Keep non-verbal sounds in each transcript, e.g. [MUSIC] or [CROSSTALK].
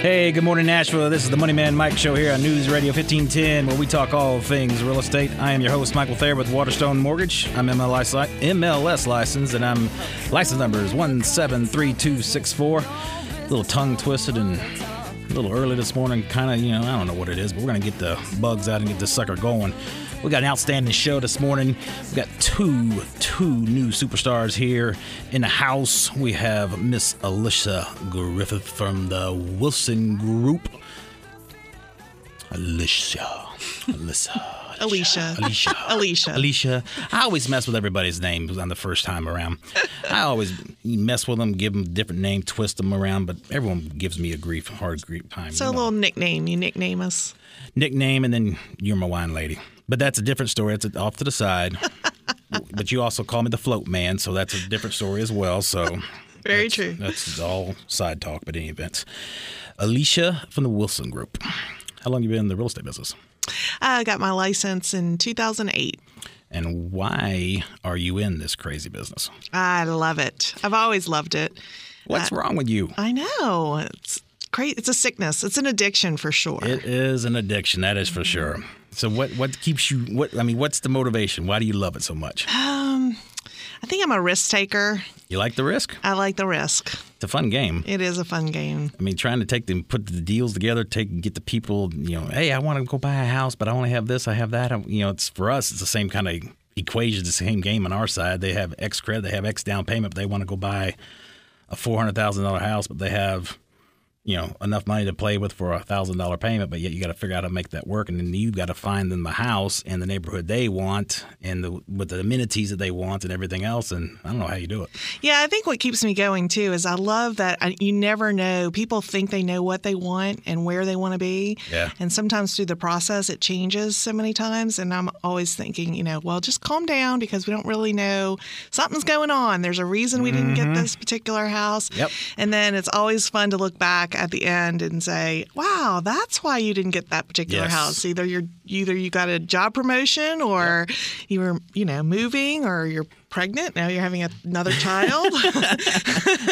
Hey, good morning, Nashville. This is the Money Man Mike Show here on News Radio 1510, where we talk all things real estate. I am your host, Michael Thayer with Waterstone Mortgage. I'm MLS, MLS licensed, and I'm license number is 173264. A little tongue twisted and a little early this morning. Kind of, you know, I don't know what it is, but we're going to get the bugs out and get this sucker going. We got an outstanding show this morning. We got two two new superstars here in the house. We have Miss Alicia Griffith from the Wilson Group. Alicia, [LAUGHS] Alicia. Alicia. Alicia. [LAUGHS] Alicia. Alicia. I always mess with everybody's names on the first time around. I always mess with them, give them a different name, twist them around, but everyone gives me a grief, hard grief time. So you a know. little nickname. You nickname us. nickname, and then you're my wine lady. But that's a different story. It's off to the side. [LAUGHS] but you also call me the float man, so that's a different story as well. So [LAUGHS] Very true. that's all side talk. But in any event, Alicia from the Wilson Group. How long you been in the real estate business? I got my license in 2008. And why are you in this crazy business? I love it. I've always loved it. What's uh, wrong with you? I know. It's great. It's a sickness. It's an addiction for sure. It is an addiction, that is for sure. So what what keeps you what I mean, what's the motivation? Why do you love it so much? um, I think I'm a risk taker. You like the risk? I like the risk. It's a fun game. It is a fun game. I mean, trying to take them, put the deals together, take get the people. You know, hey, I want to go buy a house, but I only have this, I have that. I, you know, it's for us, it's the same kind of equation, the same game on our side. They have X credit, they have X down payment, but they want to go buy a four hundred thousand dollar house, but they have you know enough money to play with for a thousand dollar payment, but yet you got to figure out how to make that work, and then you've got to find them the house and the neighborhood they want, and the with the amenities that they want, and everything else. And I don't know how you do it. Yeah, I think what keeps me going too is I love that I, you never know. People think they know what they want and where they want to be. Yeah. And sometimes through the process, it changes so many times. And I'm always thinking, you know, well, just calm down because we don't really know. Something's going on. There's a reason we didn't get this particular house. Mm-hmm. Yep. And then it's always fun to look back at the end and say, wow, that's why you didn't get that particular Yes. house. Either you're either you got a job promotion or you were, you know, moving or you're pregnant. Now you're having another child. [LAUGHS]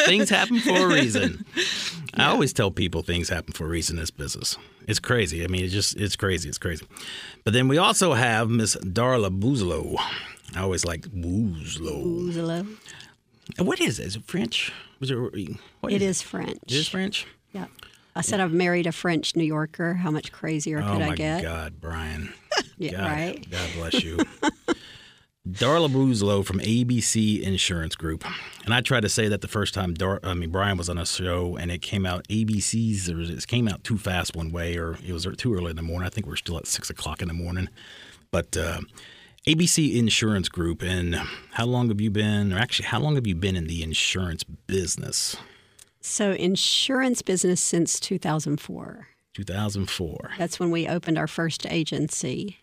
things happen for a reason. [LAUGHS] I always tell people things happen for a reason in this business. It's crazy. I mean, it's just it's crazy. It's crazy. But then we also have Miss Darla Boozlow. I always like Boozlow. Ouzelo. What is it? Is it French? Was it? What It it? is French. It is French. Yeah. I said I've married a French New Yorker. How much crazier Oh could I get? Oh my God, Brian. [LAUGHS] Yeah, God, right. God bless you. [LAUGHS] Darla Boozlow from ABC Insurance Group, and I tried to say that the first time Dar- I mean Brian was on a show, and it came out ABC's or it came out too fast one way, or it was too early in the morning. I think we're still at six o'clock in the morning, but uh, ABC Insurance Group. And how long have you been, or actually, how long have you been in the insurance business? So, insurance business since 2004. 2004. That's when we opened our first agency.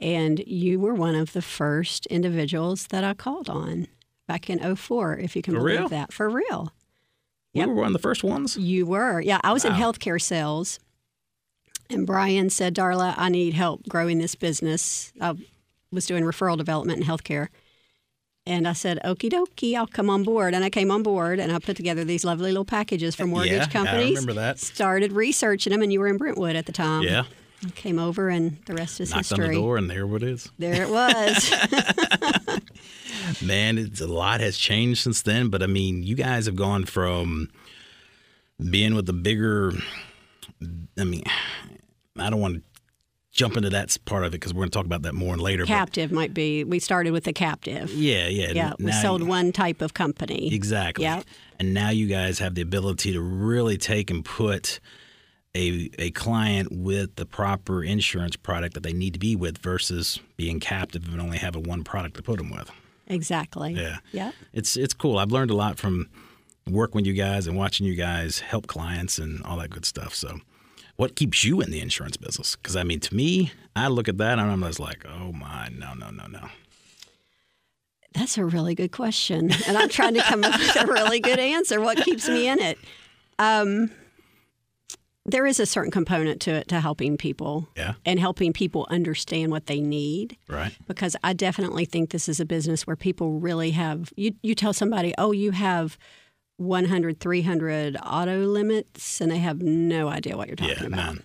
And you were one of the first individuals that I called on back in 04, if you can For believe real? that. For real. We Yep. were one of the first ones. You were. Yeah, I was in healthcare sales. And Brian said, Darla, I need help growing this business. I was doing referral development in healthcare. And I said, okie dokie, I'll come on board. And I came on board and I put together these lovely little packages for mortgage Yeah, I companies. remember that. Started researching them, and you were in Brentwood at the time. Yeah, I came over, and the rest is knocked on history. the door, and there it is. There it was. [LAUGHS] Man, it's a lot has changed since then. But I mean, you guys have gone from being with the bigger. I mean, I don't want to jump into that part of it because we're going to talk about that more and later. but- captive might be. We started with the captive. yeah, yeah, Yeah, we sold you- one type of company. exactly. Yeah. And now you guys have the ability to really take and put a a client with the proper insurance product that they need to be with versus being captive and only having one product to put them with. Exactly. Yeah. Yeah. It's it's cool. I've learned a lot from working with you guys and watching you guys help clients and all that good stuff. So, what keeps you in the insurance business? Because I mean, to me, I look at that and I'm just like, oh my, no, no, no, no. That's a really good question. And I'm trying to come up with a really good answer. What keeps me in it? Um, there is a certain component to it to helping people Yeah. and helping people understand what they need. Right. Because I definitely think this is a business where people really have, you, you tell somebody, oh, you have 100, 300 auto limits, and they have no idea what you're talking Yeah, about. none.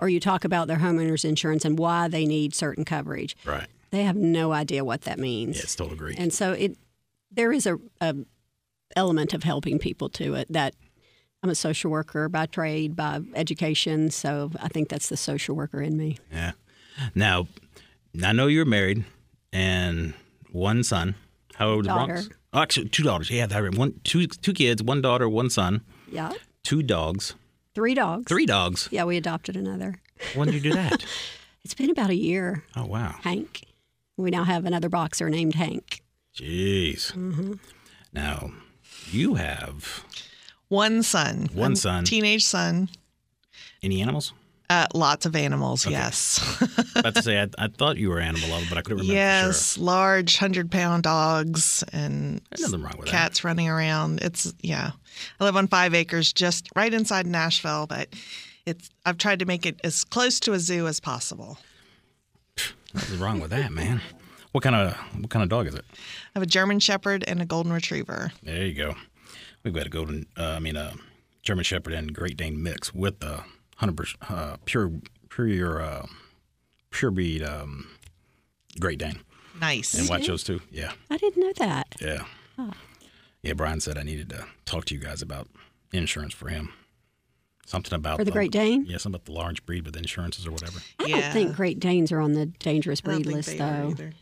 Or you talk about their homeowner's insurance and why they need certain coverage. Right. They have no idea what that means. Yes, totally agree. And so it there is a, a element of helping people to it that I'm a social worker by trade, by education, so I think that's the social worker in me. Yeah. Now, I know you're married and one son. How old is. Bronx? Actually, two daughters. Yeah, that right. One, two, two kids, one daughter, one son, Yeah. two dogs, Three dogs. three dogs. Yeah, we adopted another. When did you do that? [LAUGHS] It's been about a year, oh wow, Hank. We now have another boxer named Hank. jeez. Mm-hmm. Now, you have One son. One a son. Teenage son. any animals? Uh, lots of animals, yes. About to say, [LAUGHS] I, I thought you were animal lover, but I couldn't remember. yes, large 100 pound dogs and There's nothing wrong with that. cats running around. It's, yeah. I live on five acres just right inside Nashville, but it's, I've tried to make it as close to a zoo as possible. What's wrong with that, man? What kind of what kind of dog is it? I have a German Shepherd and a Golden Retriever. There you go. We've got a golden, uh, I mean, a German Shepherd and Great Dane mix with a hundred percent uh, pure, pure, uh, pure breed um, Great Dane. Nice. And watch those too. Yeah, I didn't know that. yeah, yeah. Brian said I needed to talk to you guys about insurance for him. Something about For the Great Dane? Yeah, something about the large breed with insurances or whatever. I Yeah. don't think Great Danes are on the dangerous I don't breed think list, they are though. either.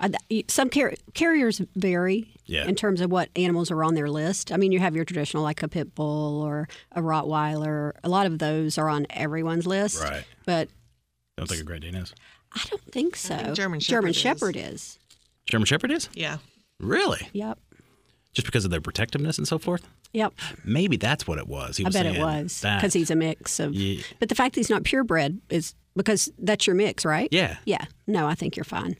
Uh, I, some car- carriers vary Yeah. in terms of what animals are on their list. I mean, you have your traditional like a pit bull or a Rottweiler. A lot of those are on everyone's list. Right. But Don't think a Great Dane is. I don't think so. think German German Shepherd Shepherd is. German Shepherd is Yeah. really Yep. just because of their protectiveness and so forth. Yep. Maybe that's what it was. He I bet it was because he's a mix of. Yeah. But the fact that he's not purebred is because that's your mix, right? Yeah. Yeah. No, I think you're fine.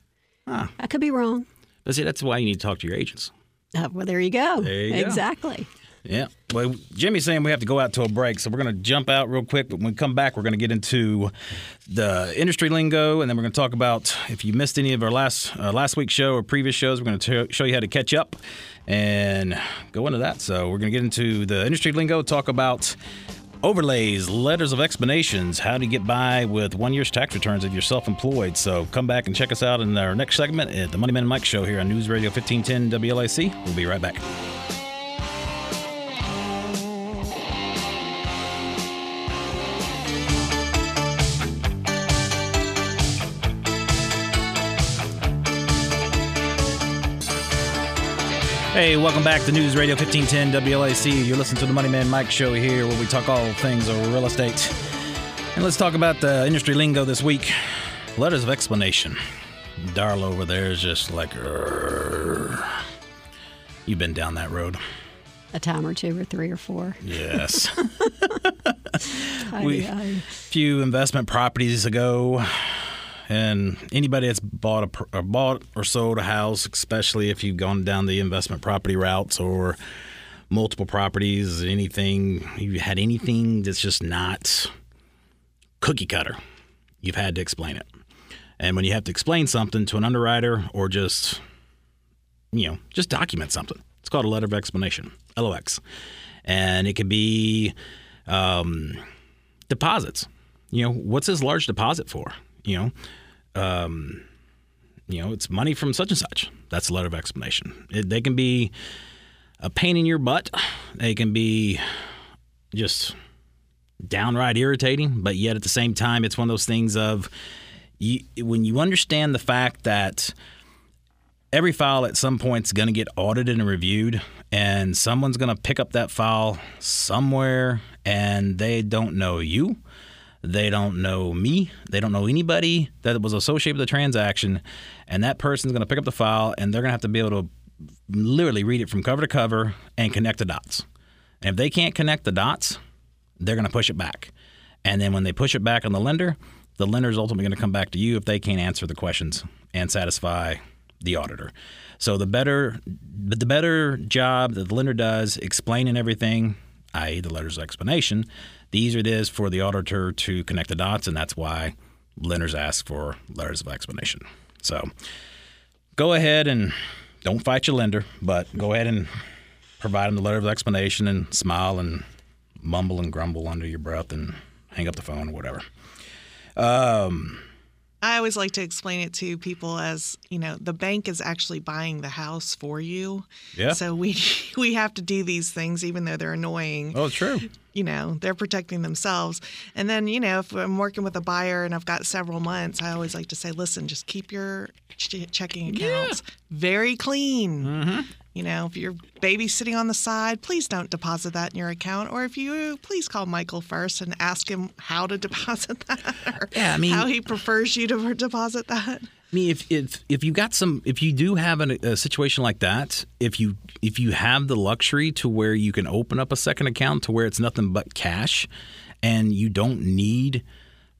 Huh. I could be wrong. But see, that's why you need to talk to your agents. Uh, well, there you go. There you go. exactly. Yeah. Well, Jimmy's saying we have to go out to a break, so we're going to jump out real quick. But when we come back, we're going to get into the industry lingo, and then we're going to talk about if you missed any of our last uh, last week's show or previous shows, we're going to show you how to catch up and go into that. So we're going to get into the industry lingo, talk about overlays, letters of explanations, how to get by with one year's tax returns if you're self employed. So come back and check us out in our next segment at the Money Man Mike Show here on News Radio 1510 WLAC. We'll be right back. Hey, welcome back to News Radio 1510 WLAC. You're listening to the Money Man Mike Show here, where we talk all things real estate. And let's talk about the industry lingo this week. Letters of explanation. Darla over there is just like, "Urgh." you've been down that road. A time or two or three or four. Yes. [LAUGHS] [LAUGHS] We- few investment properties ago, and anybody that's bought a or bought or sold a house, especially if you've gone down the investment property routes or multiple properties, anything you've had anything that's just not cookie cutter, you've had to explain it. And when you have to explain something to an underwriter or just you know, just document something. It's called a letter of explanation, LOX. And it could be um, deposits. You know, what's this large deposit for? You know, um, you know, it's money from such and such. That's a letter of explanation. It, they can be a pain in your butt. They can be just downright irritating, but yet at the same time, it's one of those things of you, when you understand the fact that every file at some point is going to get audited and reviewed, and someone's going to pick up that file somewhere, and they don't know you. They don't know me. They don't know anybody that was associated with the transaction. And that person's going to pick up the file and they're going to have to be able to literally read it from cover to cover and connect the dots. And if they can't connect the dots, they're going to push it back. And then when they push it back on the lender, the lender is ultimately going to come back to you if they can't answer the questions and satisfy the auditor. So the better, the better job that the lender does explaining everything, i.e., the letter's explanation, the easier it is for the auditor to connect the dots, and that's why lenders ask for letters of explanation. So go ahead and don't fight your lender, but go ahead and provide them the letter of explanation and smile and mumble and grumble under your breath and hang up the phone or whatever. Um, I always like to explain it to people as, you know, the bank is actually buying the house for you. Yeah. So we [LAUGHS] we have to do these things even though they're annoying. oh, true. You know, they're protecting themselves. And then, you know, if I'm working with a buyer and I've got several months, I always like to say, listen, just keep your ch- checking accounts very clean. Mm-hmm. You know, if your baby's sitting on the side, please don't deposit that in your account. Or if you, please call Michael first and ask him how to [LAUGHS] deposit that or Yeah, I mean- how he prefers you to deposit that. I mean, if if if you got some, if you do have an, a situation like that, if you if you have the luxury to where you can open up a second account to where it's nothing but cash, and you don't need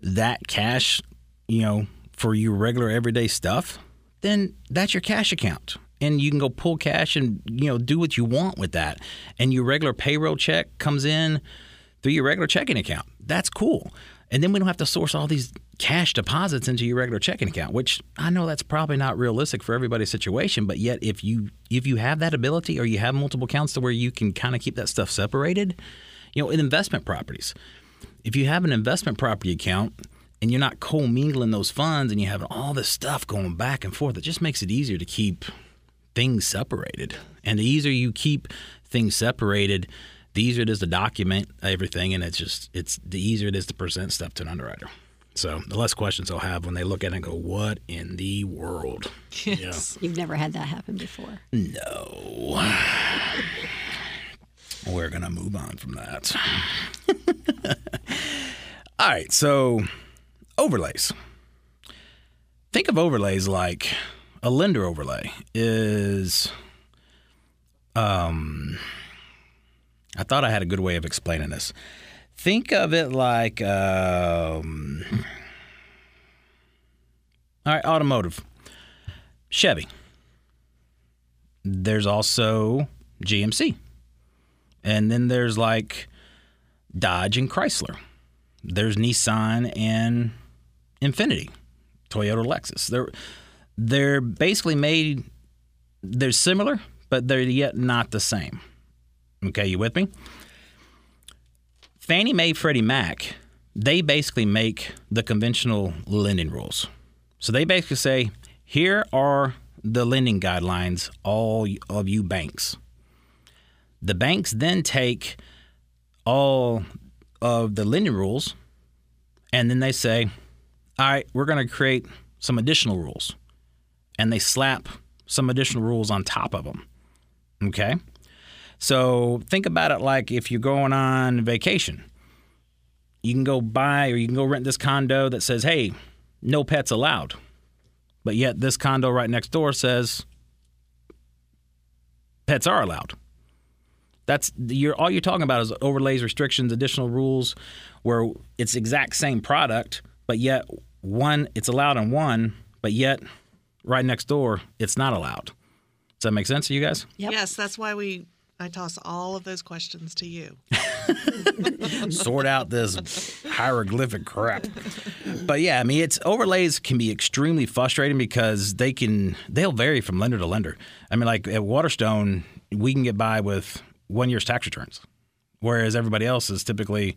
that cash, you know, for your regular everyday stuff, then that's your cash account. And you can go pull cash and you know do what you want with that. And your regular payroll check comes in through your regular checking account. That's cool. And then we don't have to source all these cash deposits into your regular checking account, which I know that's probably not realistic for everybody's situation, but yet if you if you have that ability or you have multiple accounts to where you can kind of keep that stuff separated, you know, in investment properties. If you have an investment property account and you're not commingling those funds and you have all this stuff going back and forth, it just makes it easier to keep things separated. And the easier you keep things separated, the easier it is to document everything, and it's just it's the easier it is to present stuff to an underwriter. So the less questions they'll have when they look at it and go, "What in the world?" Yes. You've never had that happen before. No. We're gonna move on from that. [LAUGHS] All right, so overlays. Think of overlays like a lender overlay is um I thought I had a good way of explaining this. Think of it like um All right, automotive. Chevy. There's also GMC. And then there's like Dodge and Chrysler. There's Nissan and Infiniti, Toyota, Lexus. They're they're basically made they're similar, but they're yet not the same. Okay, you with me? Fannie Mae, Freddie Mac, they basically make the conventional lending rules. So they basically say, here are the lending guidelines, all of you banks. The banks then take all of the lending rules and then they say, all right, we're going to create some additional rules. And they slap some additional rules on top of them. Okay? So think about it like if you're going on vacation, you can go buy or you can go rent this condo that says, hey, no pets allowed. But yet this condo right next door says pets are allowed. That's you're all you're talking about is overlays, restrictions, additional rules, where it's exact same product, but yet one it's allowed in one, but yet right next door it's not allowed. Does that make sense to you guys? Yep. Yes, that's why we I toss all of those questions to you. [LAUGHS] sort out this hieroglyphic crap. But yeah, I mean, it's overlays can be extremely frustrating because they can they'll vary from lender to lender. I mean, like at Waterstone, we can get by with one year's tax returns, whereas everybody else is typically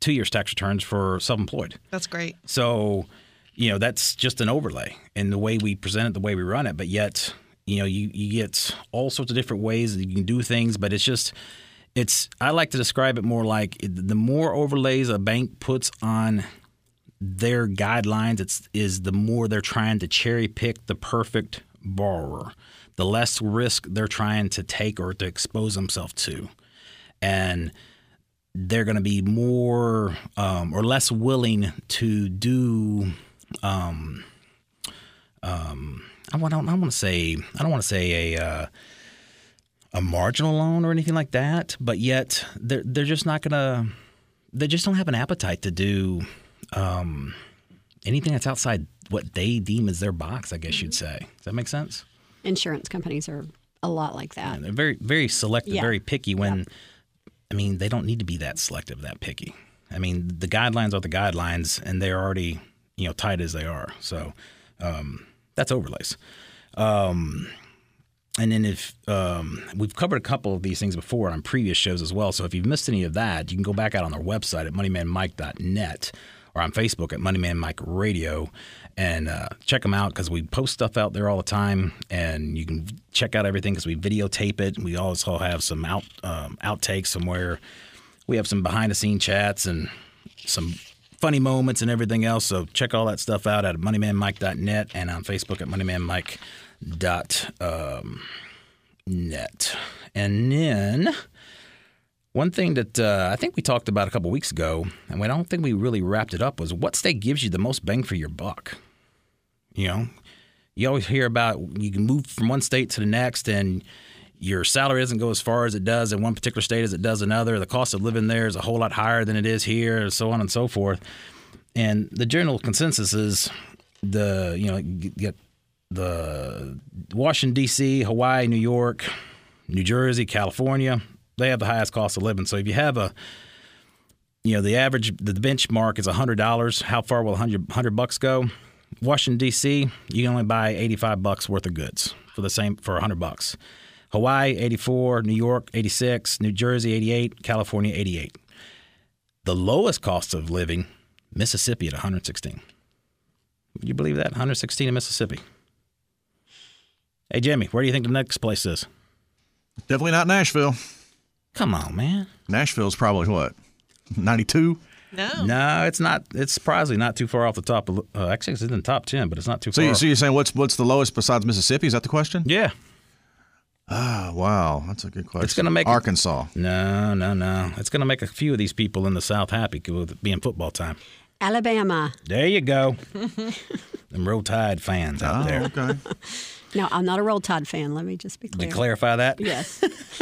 two years tax returns for self-employed. That's great. So, you know, that's just an overlay in the way we present it, the way we run it. But yet, you know, you, you get all sorts of different ways that you can do things, but it's just, it's, I like to describe it more like the more overlays a bank puts on their guidelines, it's, is the more they're trying to cherry pick the perfect borrower, the less risk they're trying to take or to expose themselves to. And, they're going to be more um, or less willing to do. Um, um, I want. I don't want to say. I don't want to say a uh, a marginal loan or anything like that. But yet, they're they're just not to. They just don't have an appetite to do um, anything that's outside what they deem as their box. I guess you'd say. Does that make sense? Insurance companies are a lot like that. And they're very very selective, Yeah. very picky. When I mean, they don't need to be that selective, that picky. I mean, the guidelines are the guidelines, and they're already you know tight as they are. So um, that's overlays. Um, and then if um, we've covered a couple of these things before on previous shows as well. So if you've missed any of that, you can go back out on our website at moneymanmike.net or on Facebook at Moneyman Mike Radio and uh, check them out because we post stuff out there all the time, and you can check out everything because we videotape it. We also have some out um, outtakes somewhere. We have some behind the scene chats and some funny moments and everything else. So check all that stuff out at moneymanmike.net and on Facebook at moneymanmike.net. And then one thing that uh, I think we talked about a couple weeks ago, and I don't think we really wrapped it up, was what state gives you the most bang for your buck? You know, you always hear about you can move from one state to the next and your salary doesn't go as far as it does in one particular state as it does another. The cost of living there is a whole lot higher than it is here, and so on and so forth. And the general consensus is the you know get the Washington D.C., Hawaii, New York, New Jersey, California. They have the highest cost of living. So if you have a you know the average the benchmark is hundred dollars. How far will 100, 100 bucks go? Washington D.C. You can only buy eighty five bucks worth of goods for the same for hundred bucks. Hawaii, 84, New York, 86, New Jersey, 88, California, 88. The lowest cost of living, Mississippi at 116. Would you believe that? 116 in Mississippi. Hey, Jimmy, where do you think the next place is? Definitely not Nashville. Come on, man. Nashville's probably what? 92? No. No, it's not. It's surprisingly not too far off the top. Of, uh, actually, it's in the top 10, but it's not too So, far. you, so you're saying what's what's the lowest besides Mississippi? Is that the question? yeah. Ah, wow. That's a good question. It's gonna make it- Arkansas. No, no, no. It's going to make a few of these people in the South happy with it being football time. Alabama. There you go. [LAUGHS] Them Roll Tide fans out Oh, there. okay. [LAUGHS] No, I'm not a Roll Tide fan. Let me just be To clear. clarify that, Yes. [LAUGHS]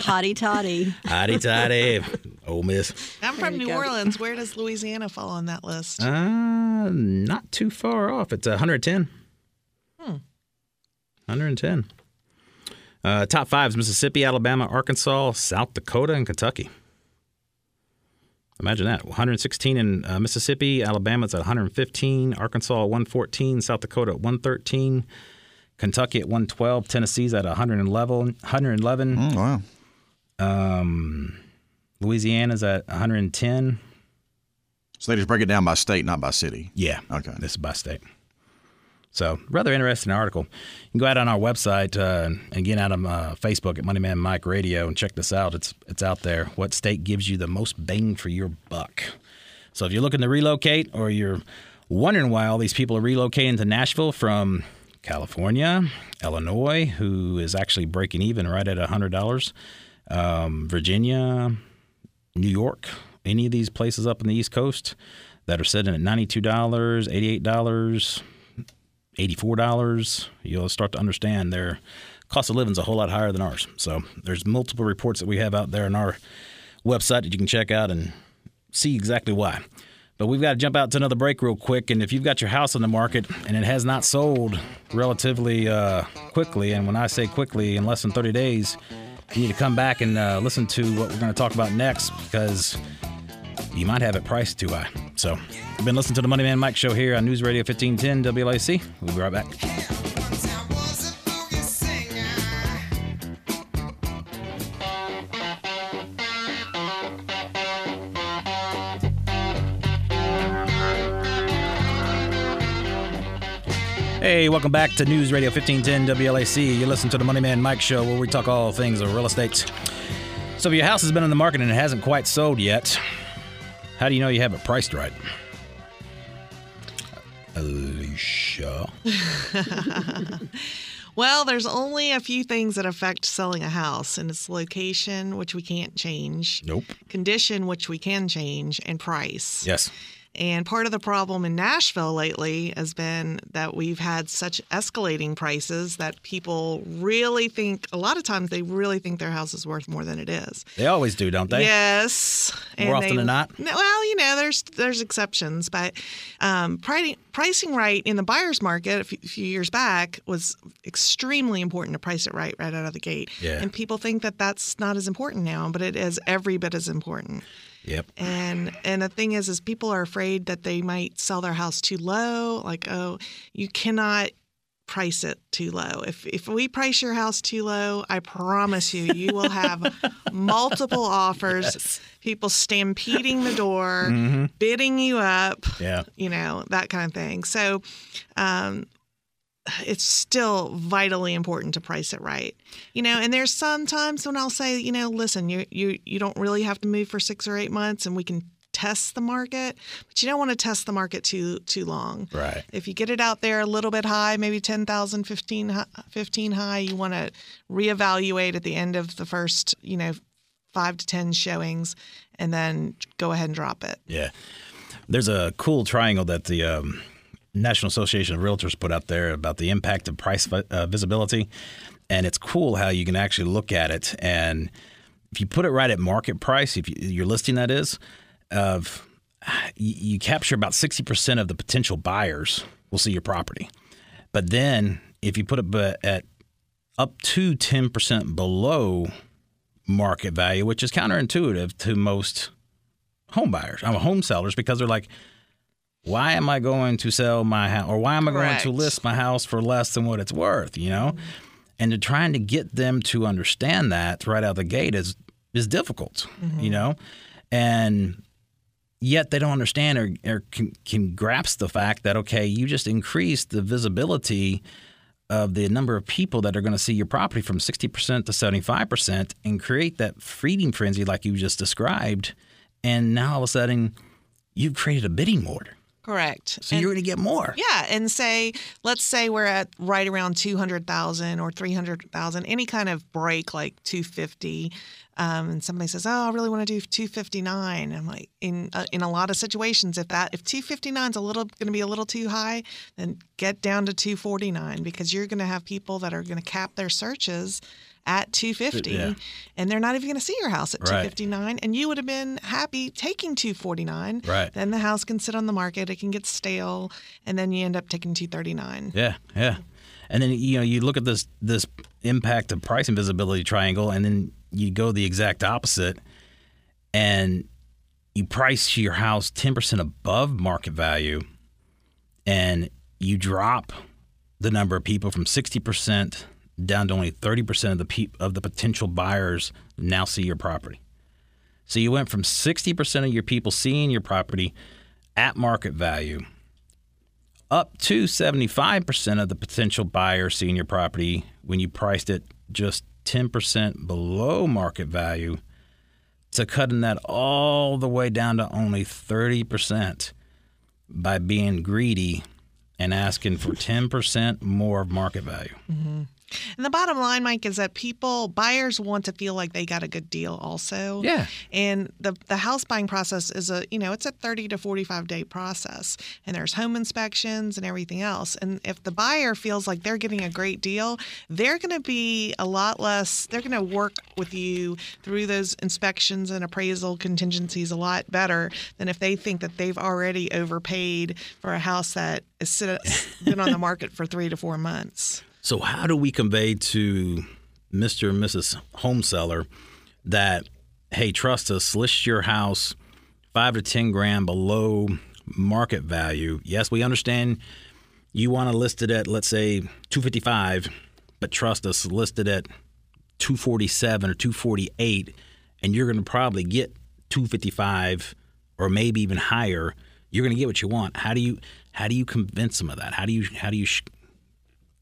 Hotty toddy. Hotty toddy, Ole Miss. I'm There from New go. Orleans. Where does Louisiana fall on that list? Uh, not too far off. It's 110. Hmm. 110. Uh, top five is Mississippi, Alabama, Arkansas, South Dakota, and Kentucky. Imagine that. 116 in uh, Mississippi, Alabama's at 115, Arkansas at 114, South Dakota at 113, Kentucky at 112, Tennessee's at 111, 111 Mm, wow. um, Louisiana's at 110. So they just break it down by state, not by city. Yeah. Okay. This is by state. So, rather interesting article. You can go out on our website uh, and get out on uh, Facebook at Moneyman Mike Radio and check this out. It's it's out there. What state gives you the most bang for your buck? So, if you're looking to relocate or you're wondering why all these people are relocating to Nashville from California, Illinois, who is actually breaking even right at $100, um, Virginia, New York, any of these places up in the East Coast that are sitting at $92, $88, $84, you'll start to understand their cost of living is a whole lot higher than ours. So there's multiple reports that we have out there on our website that you can check out and see exactly why. But we've got to jump out to another break real quick. And if you've got your house on the market and it has not sold relatively uh, quickly, and when I say quickly, in less than 30 days, you need to come back and uh, listen to what we're going to talk about next because you might have it priced too high. So, you've been listening to the Money Man Mike Show here on News Radio 1510 WLAC. We'll be right back. Hey, welcome back to News Radio 1510 WLAC. You listen to the Money Man Mike Show where we talk all things of real estate. So, if your house has been on the market and it hasn't quite sold yet, how do you know you have it priced right? Alicia. [LAUGHS] Well, there's only a few things that affect selling a house, and it's location, which we can't change, Nope. condition, which we can change, and price. Yes. And part of the problem in Nashville lately has been that we've had such escalating prices that people really think, a lot of times, they really think their house is worth more than it is. They always do, don't they? Yes. More often than not? No, well, you know, there's there's exceptions, but um, pricing right in the buyer's market a few, few years back was extremely important to price it right right out of the gate. Yeah. And people think that that's not as important now, but it is every bit as important. Yep. And and the thing is, is people are afraid that they might sell their house too low. Like, oh, you cannot price it too low. If if we price your house too low, I promise you, you will have [LAUGHS] multiple offers. People stampeding the door, bidding you up. Yeah. You know that kind of thing. So, um, it's still vitally important to price it right. You know, and there's sometimes when I'll say, you know, listen, you you you don't really have to move for six or eight months, and we can test the market, but you don't want to test the market too too long. Right. If you get it out there a little bit high, maybe 10,000, 15, 15 high, you want to reevaluate at the end of the first, you know, five to 10 showings and then go ahead and drop it. Yeah. There's a cool triangle that the um, National Association of Realtors put out there about the impact of price uh, visibility. And it's cool how you can actually look at it. And if you put it right at market price, if you, your listing that is, of you, capture about 60% of the potential buyers will see your property. But then if you put it at up to 10% below market value, which is counterintuitive to most home buyers, I'm home sellers because they're like, why am I going to sell my house or why am I going to list my house for less than what it's worth, you know? Mm-hmm. And to trying to get them to understand that right out the gate is is difficult, mm-hmm. you know? And yet they don't understand or, or can, can grasp the fact that okay, you just increased the visibility of the number of people that are going to see your property from 60% to 75% and create that feeding frenzy like you just described. And now all of a sudden, you've created a bidding war. Correct. So And- you're going to get more. Yeah, and say let's say we're at right around two hundred thousand or three hundred thousand, any kind of break like two fifty, um, and somebody says, "Oh, I really want to do two fifty nine. I'm like, in uh, in a lot of situations, if that if two fifty nine is a little going to be a little too high, then get down to two forty nine because you're going to have people that are going to cap their searches at 250 Yeah. and they're not even going to see your house at Right. 259 and you would have been happy taking 249 Right. then the house can sit on the market it can get stale and then you end up taking 239 Yeah, yeah. And then you know you look at this this impact of price and visibility triangle, and then you go the exact opposite, and you price your house ten percent above market value, and you drop the number of people from sixty percent down to only thirty percent of the peop- of the potential buyers now see your property. So you went from sixty percent of your people seeing your property at market value up to 75% of the potential buyers seeing your property when you priced it just 10% below market value to cutting that all the way down to only 30% by being greedy and asking for 10% more of market value. Mm-hmm. And the bottom line, Mike, is that people, buyers want to feel like they got a good deal also. Yeah. And the the house buying process is a, you know, it's a 30 to 45 day process. And there's home inspections and everything else. And if the buyer feels like they're getting a great deal, they're going to be a lot less, they're going to work with you through those inspections and appraisal contingencies a lot better than if they think that they've already overpaid for a house that has [LAUGHS] been on the market for three to four months. So, how do we convey to Mr. and Mrs. Home Seller that, hey, trust us, list your house five to 10 grand below market value? Yes, we understand you want to list it at, let's say, 255, but trust us, list it at 247 or 248, and you're going to probably get 255 or maybe even higher. You're going to get what you want. How do you how do you convince them of that? How do you how do you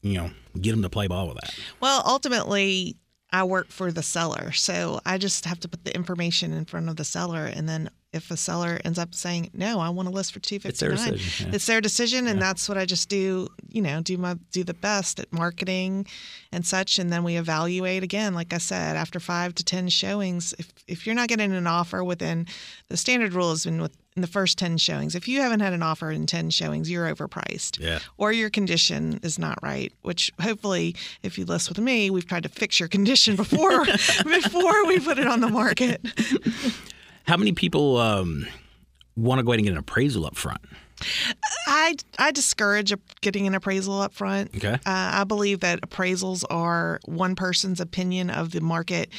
you know get them to play ball with that? Well, ultimately, I work for the seller. So I just have to put the information in front of the seller. And then if a seller ends up saying, no, I want to list for 259 decision, yeah. it's their decision. And that's what I just do, you know, do my, do the best at marketing and such. And then we evaluate again, like I said, after five to 10 showings, if, if you're not getting an offer within the standard rule has been with in the first 10 showings, if you haven't had an offer in 10 showings, you're overpriced Yeah. or your condition is not right which hopefully if you list with me we've tried to fix your condition before [LAUGHS] before we put it on the market [LAUGHS] How many people um, want to go ahead and get an appraisal up front? i i discourage getting an appraisal up front Okay. uh, i believe that appraisals are one person's opinion of the market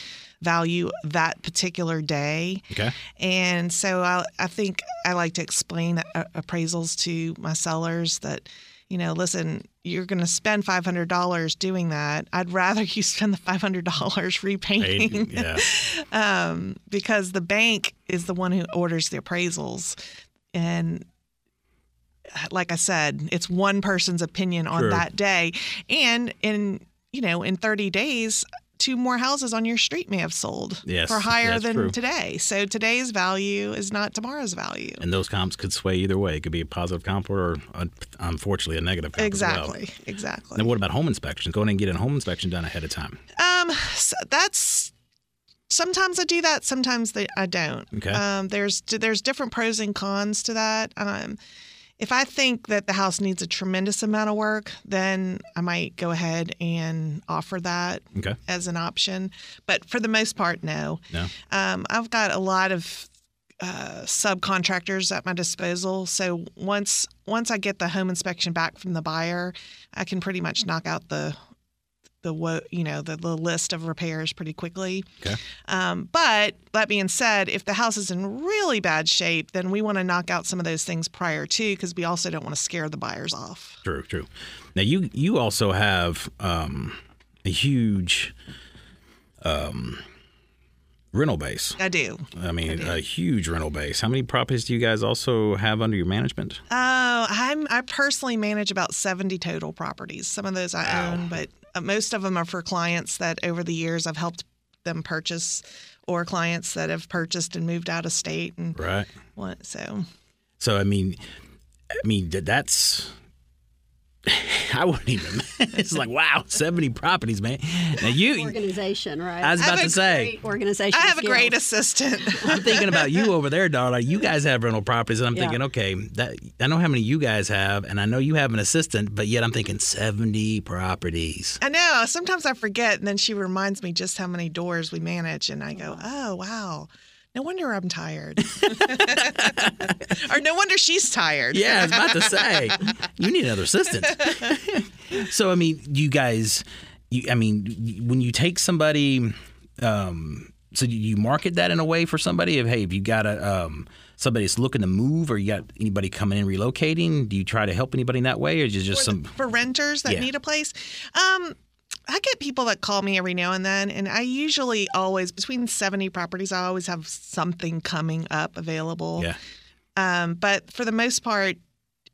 value that particular day Okay. And so I, I think I like to explain uh, appraisals to my sellers that, you know, listen, you're going to spend $500 doing that. I'd rather you spend the $500 [LAUGHS] repainting yeah. [LAUGHS] um, because the bank is the one who orders the appraisals. And like I said, it's one person's opinion on that day. And in, you know, in 30 days, two more houses on your street may have sold Yes, for higher than true. today. So today's value is not tomorrow's value. And those comps could sway either way. It could be a positive comp or, uh, unfortunately, a negative comp. as well. Exactly. Exactly. Then what about home inspections? Go in and get a home inspection done ahead of time. Um, so that's sometimes I do that, sometimes they, I don't. Okay. Um, there's there's different pros and cons to that. Um, if I think that the house needs a tremendous amount of work, then I might go ahead and offer that Okay. as an option. But for the most part, no. No. Um, I've got a lot of uh, subcontractors at my disposal. So once once I get the home inspection back from the buyer, I can pretty much knock out the the you know the, the list of repairs pretty quickly. Okay. Um, but that being said, if the house is in really bad shape, then we want to knock out some of those things prior to because we also don't want to scare the buyers off. True, true. Now you you also have um, a huge um, rental base. I do. I mean, a huge rental base. How many properties do you guys also have under your management? Oh, I'm I personally manage about 70 total properties. Some of those I Wow. own, but uh, Uh, most of them are for clients that over the years I've helped them purchase or clients that have purchased and moved out of state and Right. what so So I mean, I mean that's. [LAUGHS] I wouldn't even. [LAUGHS] It's like wow, seventy properties, man. Now you, Organization, right? I was I have about a to say, Great organization. I have a great assistant. [LAUGHS] I'm thinking about you over there, darling. You guys have rental properties, and I'm Yeah. thinking, okay, that I know how many you guys have, and I know you have an assistant, but yet I'm thinking 70 properties. I know. Sometimes I forget, and then she reminds me just how many doors we manage, and I go, uh-huh. "Oh wow, no wonder I'm tired," [LAUGHS] or no wonder she's tired. Yeah, I was about to say, you need another assistant. [LAUGHS] so, I mean, you guys, you, I mean, when you take somebody, um, so you- market that in a way for somebody of, hey, if you got a, um, somebody that's looking to move or you got anybody coming in relocating, do you try to help anybody in that way or is it just some, for renters that Yeah. need a place. Um, I get people that call me every now and then, and I usually always between seventy properties. I always have something coming up available. yeah, Um, but for the most part,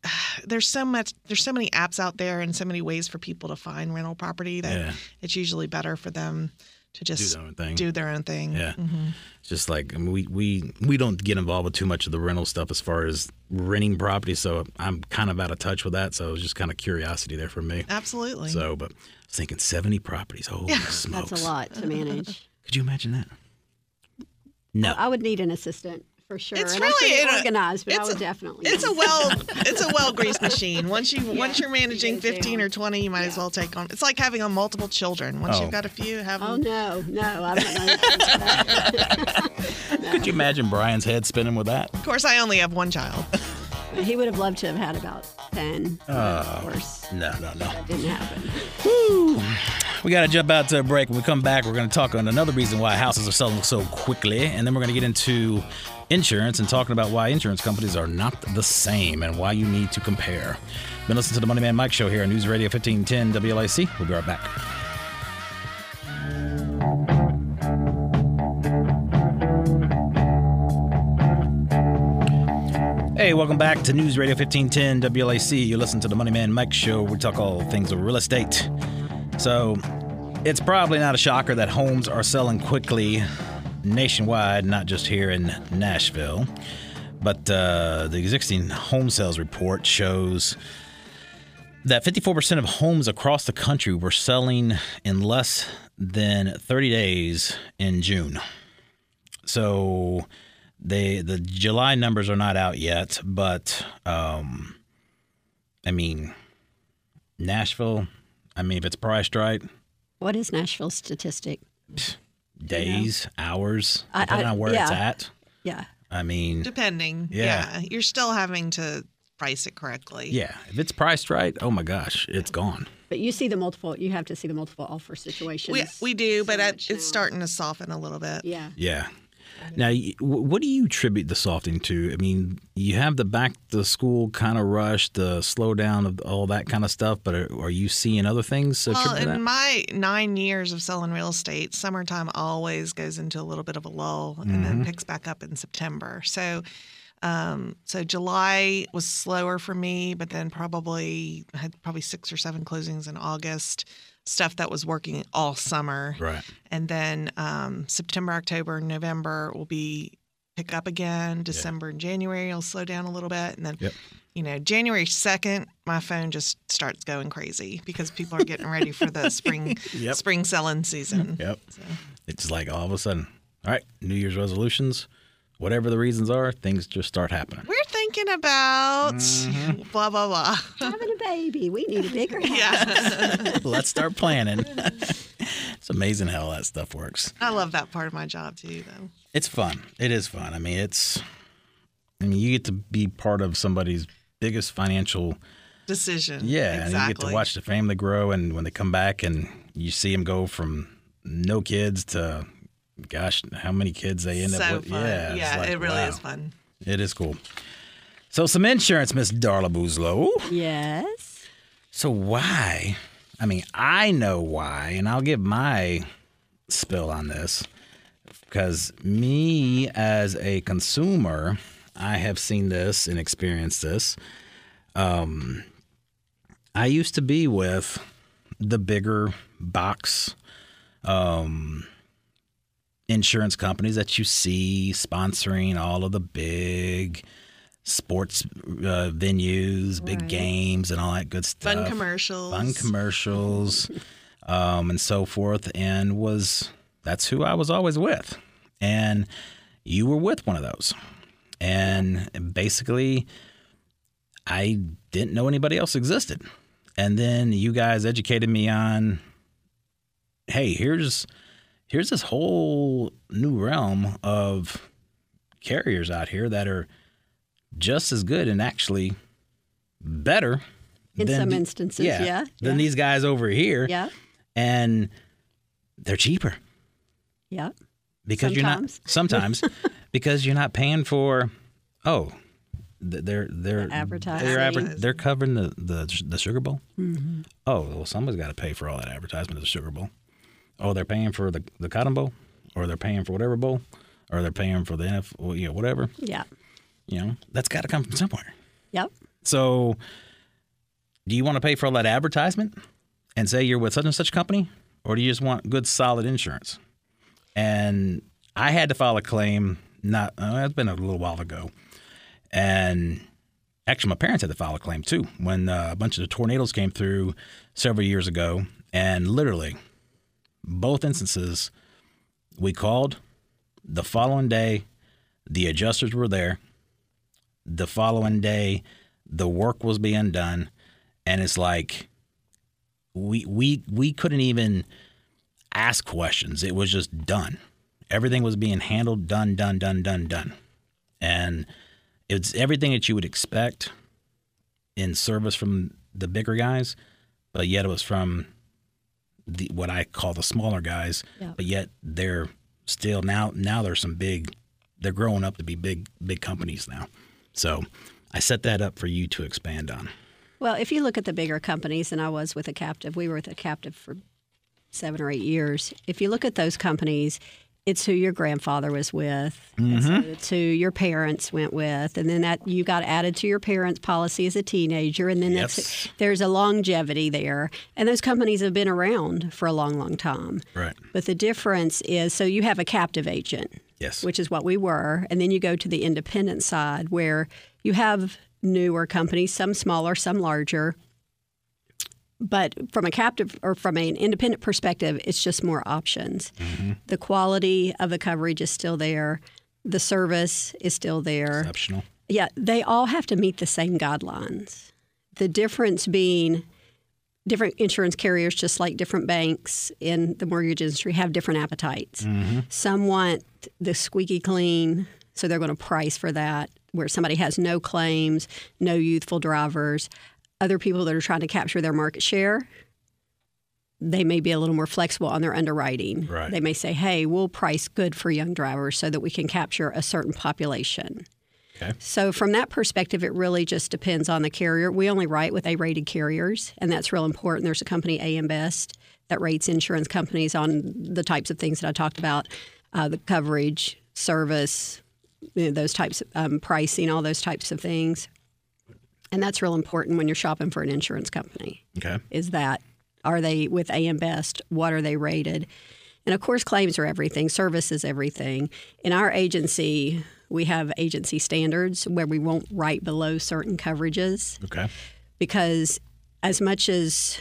[SIGHS] there's so much. There's so many apps out there, and so many ways for people to find rental property that Yeah. it's usually better for them to just do their own thing. do their own thing. Yeah. Mhm. Just like I mean, we we we don't get involved with too much of the rental stuff as far as renting property, so I'm kind of out of touch with that. So it was just kind of curiosity there for me. Absolutely. So, but I was thinking 70 properties. Holy smokes! That's a lot to manage. [LAUGHS] Could you imagine that? No. I would need an assistant for sure. It's and really- should it- be organized, but I it's would a- definitely. It's a well, it's a well greased [LAUGHS] machine. Once you once you're managing 15 down. or 20, you might as well take on. It's like having on multiple children. Once Oh. you've got a few, have Oh them. no, no, I don't know. [LAUGHS] Could you imagine Brian's head spinning with that? Of course, I only have one child. he would have loved to have had about ten. but of course, No, no, no. that didn't happen. We got to jump out to a break. When we come back, we're going to talk on another reason why houses are selling so quickly. And then we're going to get into insurance and talking about why insurance companies are not the same and why you need to compare. Been listening to the Money Man Mike Show here on News Radio 1510 WLAC. We'll be right back. Hey, welcome back to News Radio 1510 WLAC. You listen to the Money Man Mike Show. We talk all things of real estate. So, it's probably not a shocker that homes are selling quickly nationwide, not just here in Nashville. But uh, the existing home sales report shows that 54% of homes across the country were selling in less than 30 days in June. So they the July numbers are not out yet, but um, I mean Nashville. I mean, if it's priced right, What is Nashville's statistic? Days, hours, depending I- on where it's at. Yeah, I mean, Depending. Yeah. You're still having to price it correctly. yeah, if it's priced right, oh my gosh, it's gone. but you see the multiple. You have to see the multiple offer situations. We, we do, but so it, much it's now. starting to soften a little bit. Yeah, Yeah. Now, what do you attribute the softening to? I mean, you have the back to school kind of rush, the slowdown of all that kind of stuff, but are, are you seeing other things Well, to in that? my nine years of selling real estate, summertime always goes into a little bit of a lull and Mm-hmm. then picks back up in September. So, um, so July was slower for me, but then probably I had probably six or seven closings in August. Stuff that was working all summer, Right. and then um, September, October, November will be pick up again. December and January will slow down a little bit, and then Yep. you know January second, my phone just starts going crazy because people are getting ready for the spring [LAUGHS] Yep. spring selling season. Yep. So, It's like all of a sudden, all right, New Year's resolutions, whatever the reasons are, things just start happening. we're thinking about Mm-hmm. [LAUGHS] blah blah blah. Having a baby, we need a bigger [LAUGHS] house. Yeah, [LAUGHS] Let's start planning. it's amazing how all that stuff works. I love that part of my job too, though. It's fun. It is fun. I mean, it's. I mean, you get to be part of somebody's biggest financial. Decision. Yeah, and exactly. you get to watch the family grow, and when they come back, and you see them go from no kids to, gosh, how many kids they end so up with? fun. Yeah, Yeah, like, it really wow. is fun. It is cool. So, some insurance, Miss Darla Boozlow. Yes. So why? I mean, I know why, and I'll give my spill on this because me as a consumer, I have seen this and experienced this. Um, I used to be with the bigger box um, insurance companies that you see sponsoring all of the big sports uh, venues, big Right. games, and all that good stuff. Fun commercials. Fun commercials, um, and so forth. And was that's who I was always with. And you were with one of those. And basically, I didn't know anybody else existed. And then you guys educated me on, hey, here's here's this whole new realm of carriers out here that are just as good and actually better In than some the- instances, yeah, than yeah. these guys over here Yeah. and they're cheaper Yeah. because you're not sometimes [LAUGHS] because you're not paying for oh they're they're The advertising. they're, adver- they're covering the, the the Sugar Bowl. Mm-hmm. Oh well, somebody's got to pay for all that advertisement of the Sugar Bowl. Oh, they're paying for the the Cotton Bowl, or they're paying for whatever bowl, or they're paying for the NFL, well, you know, whatever. Yeah. You know, that's got to come from somewhere. Yep. So, do you want to pay for all that advertisement and say you're with such and such company, or do you just want good, solid insurance? And I had to file a claim. Not uh, it's been a little while ago, and actually, my parents had to file a claim too when uh, a bunch of the tornadoes came through several years ago, and literally, both instances, we called. The following day, the adjusters were there. The following day the work was being done. And it's like we we we couldn't even ask questions. It was just done. Everything was being handled done done done done done. And it's everything that you would expect in service from the bigger guys but yet it was from the what I call the smaller guys Yeah. but yet they're still now now there's some big they're growing up to be big big companies now so I set that up for you to expand on. Well, if you look at the bigger companies, and I was with a captive, we were with a captive for seven or eight years. If you look at those companies, it's who your grandfather was with, it's, Mm-hmm. it's who your parents went with, and then that you got added to your parents' policy as a teenager, and then Yes. that's there's a longevity there, and those companies have been around for a long, long time. Right. But the difference is, so you have a captive agent, Yes. which is what we were. And then you go to the independent side where you have newer companies, some smaller, some larger. But from a captive or from an independent perspective, it's just more options. Mm-hmm. The quality of the coverage is still there. The service is still there. Exceptional. Yeah, they all have to meet the same guidelines. The difference being different insurance carriers, just like different banks in the mortgage industry, have different appetites. Mm-hmm. Some want the squeaky clean, so they're going to price for that, where somebody has no claims, no youthful drivers. Other people that are trying to capture their market share they may be a little more flexible on their underwriting. Right. They may say, hey, we'll price good for young drivers so that we can capture a certain population. Okay. So, from that perspective, it really just depends on the carrier. We only write with A rated carriers, and that's real important. There's a company, AM Best, that rates insurance companies on the types of things that I talked about uh, the coverage, service, you know, those types of um, pricing, all those types of things. And that's real important when you're shopping for an insurance company Okay. is that are they with AM Best? What are they rated? And of course, claims are everything, service is everything. In our agency, we have agency standards where we won't write below certain coverages Okay. because as much as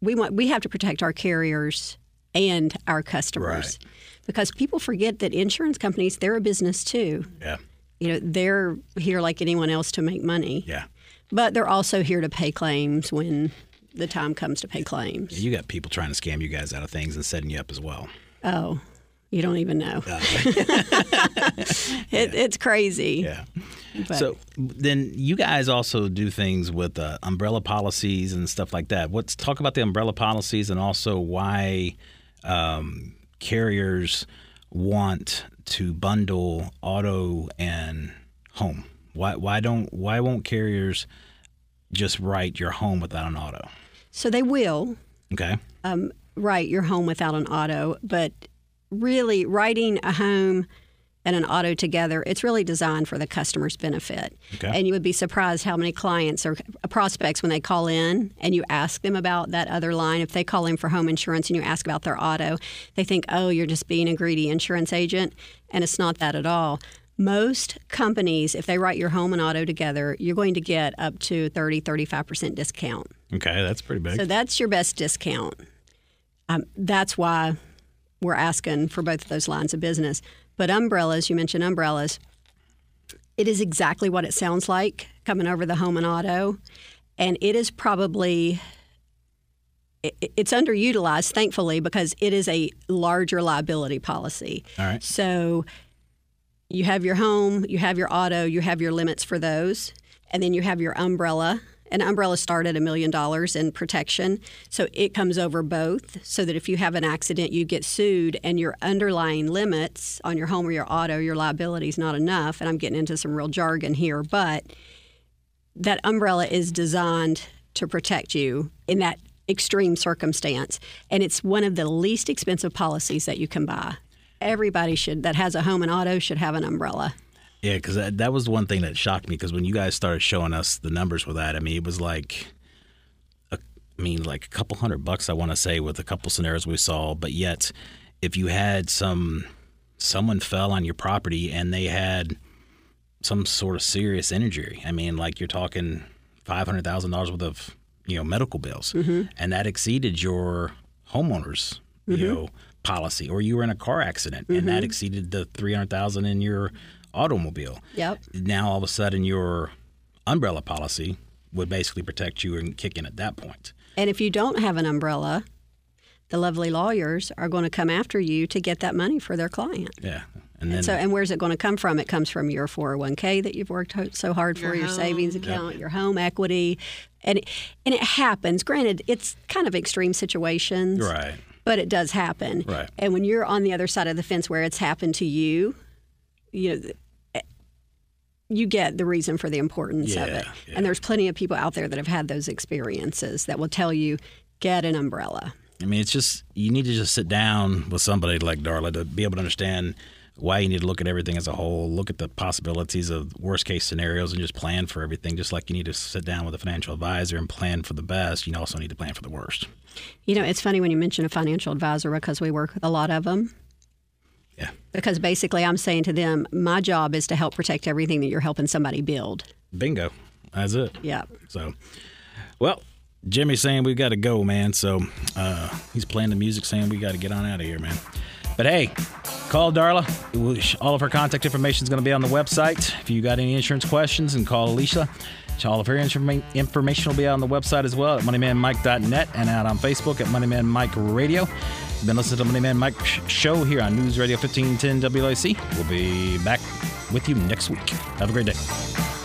we want we have to protect our carriers and our customers because people forget that insurance companies they're a business too Yeah. You know they're here like anyone else to make money Yeah. but they're also here to pay claims when the time comes to pay claims You got people trying to scam you guys out of things and setting you up as well. oh you don't even know [LAUGHS] it, it's crazy Yeah. But- So then you guys also do things with uh, umbrella policies and stuff like that. Let's talk about the umbrella policies and also why um, carriers want to bundle auto and home. Why why don't why won't carriers just write your home without an auto? so they will Okay. um, write your home without an auto, but really writing a home and an auto together, it's really designed for the customer's benefit. Okay. And you would be surprised how many clients or prospects when they call in and you ask them about that other line. If they call in for home insurance and you ask about their auto, they think, oh, you're just being a greedy insurance agent. And it's not that at all. Most companies, if they write your home and auto together, you're going to get up to 30, 35% discount. Okay, that's pretty big. So that's your best discount. Um, that's why we're asking for both of those lines of business. But umbrellas, you mentioned umbrellas, it is exactly what it sounds like coming over the home and auto. And it is probably, it, it's underutilized, thankfully, because it is a larger liability policy. All right. So you have your home, you have your auto, you have your limits for those, and then you have your umbrella. An umbrella start at a million dollars in protection. So it comes over both so that if you have an accident, you get sued and your underlying limits on your home or your auto, your liability is not enough. And I'm getting into some real jargon here, but that umbrella is designed to protect you in that extreme circumstance. And it's one of the least expensive policies that you can buy. Everybody should that has a home and auto should have an umbrella. Yeah, because that, that was one thing that shocked me. Because when you guys started showing us the numbers with that, I mean, it was like, a, I mean, like a couple hundred bucks. I want to say with a couple scenarios we saw. But yet, if you had some someone fell on your property and they had some sort of serious injury, I mean, like you're talking five hundred thousand dollars worth of you know medical bills, mm-hmm. and that exceeded your homeowner's you mm-hmm. know policy, or you were in a car accident and that mm-hmm. exceeded the three hundred thousand in your automobile. Yep. Now all of a sudden your umbrella policy would basically protect you and kick in at that point. And if you don't have an umbrella, the lovely lawyers are going to come after you to get that money for their client. Yeah. And then So, and where's it going to come from? It comes from your 401k that you've worked so hard for, Your your, savings account, your home equity, and it, and it happens. Granted, it's kind of extreme situations, right. but it does happen. Right. And when you're on the other side of the fence where it's happened to you, you know, you get the reason for the importance of it. Yeah, yeah. And there's plenty of people out there that have had those experiences that will tell you get an umbrella. I mean, it's just you need to just sit down with somebody like Darla to be able to understand why you need to look at everything as a whole, look at the possibilities of worst case scenarios, and just plan for everything. Just like you need to sit down with a financial advisor and plan for the best, you also need to plan for the worst. You know, it's funny when you mention a financial advisor because we work with a lot of them. Yeah. Because basically, I'm saying to them, my job is to help protect everything that you're helping somebody build. Bingo. That's it. Yeah. So, well, Jimmy's saying we've got to go, man. So uh, he's playing the music, saying we got to get on out of here, man. But hey, call Darla. All of her contact information is going to be on the website. If you got any insurance questions, and call Alicia. All of her informa- information will be on the website as well at moneymanmike.net and out on Facebook at Moneyman Mike Radio. You've been listening to the Moneyman Mike show here on News Radio 1510 WLAC. We'll be back with you next week. Have a great day.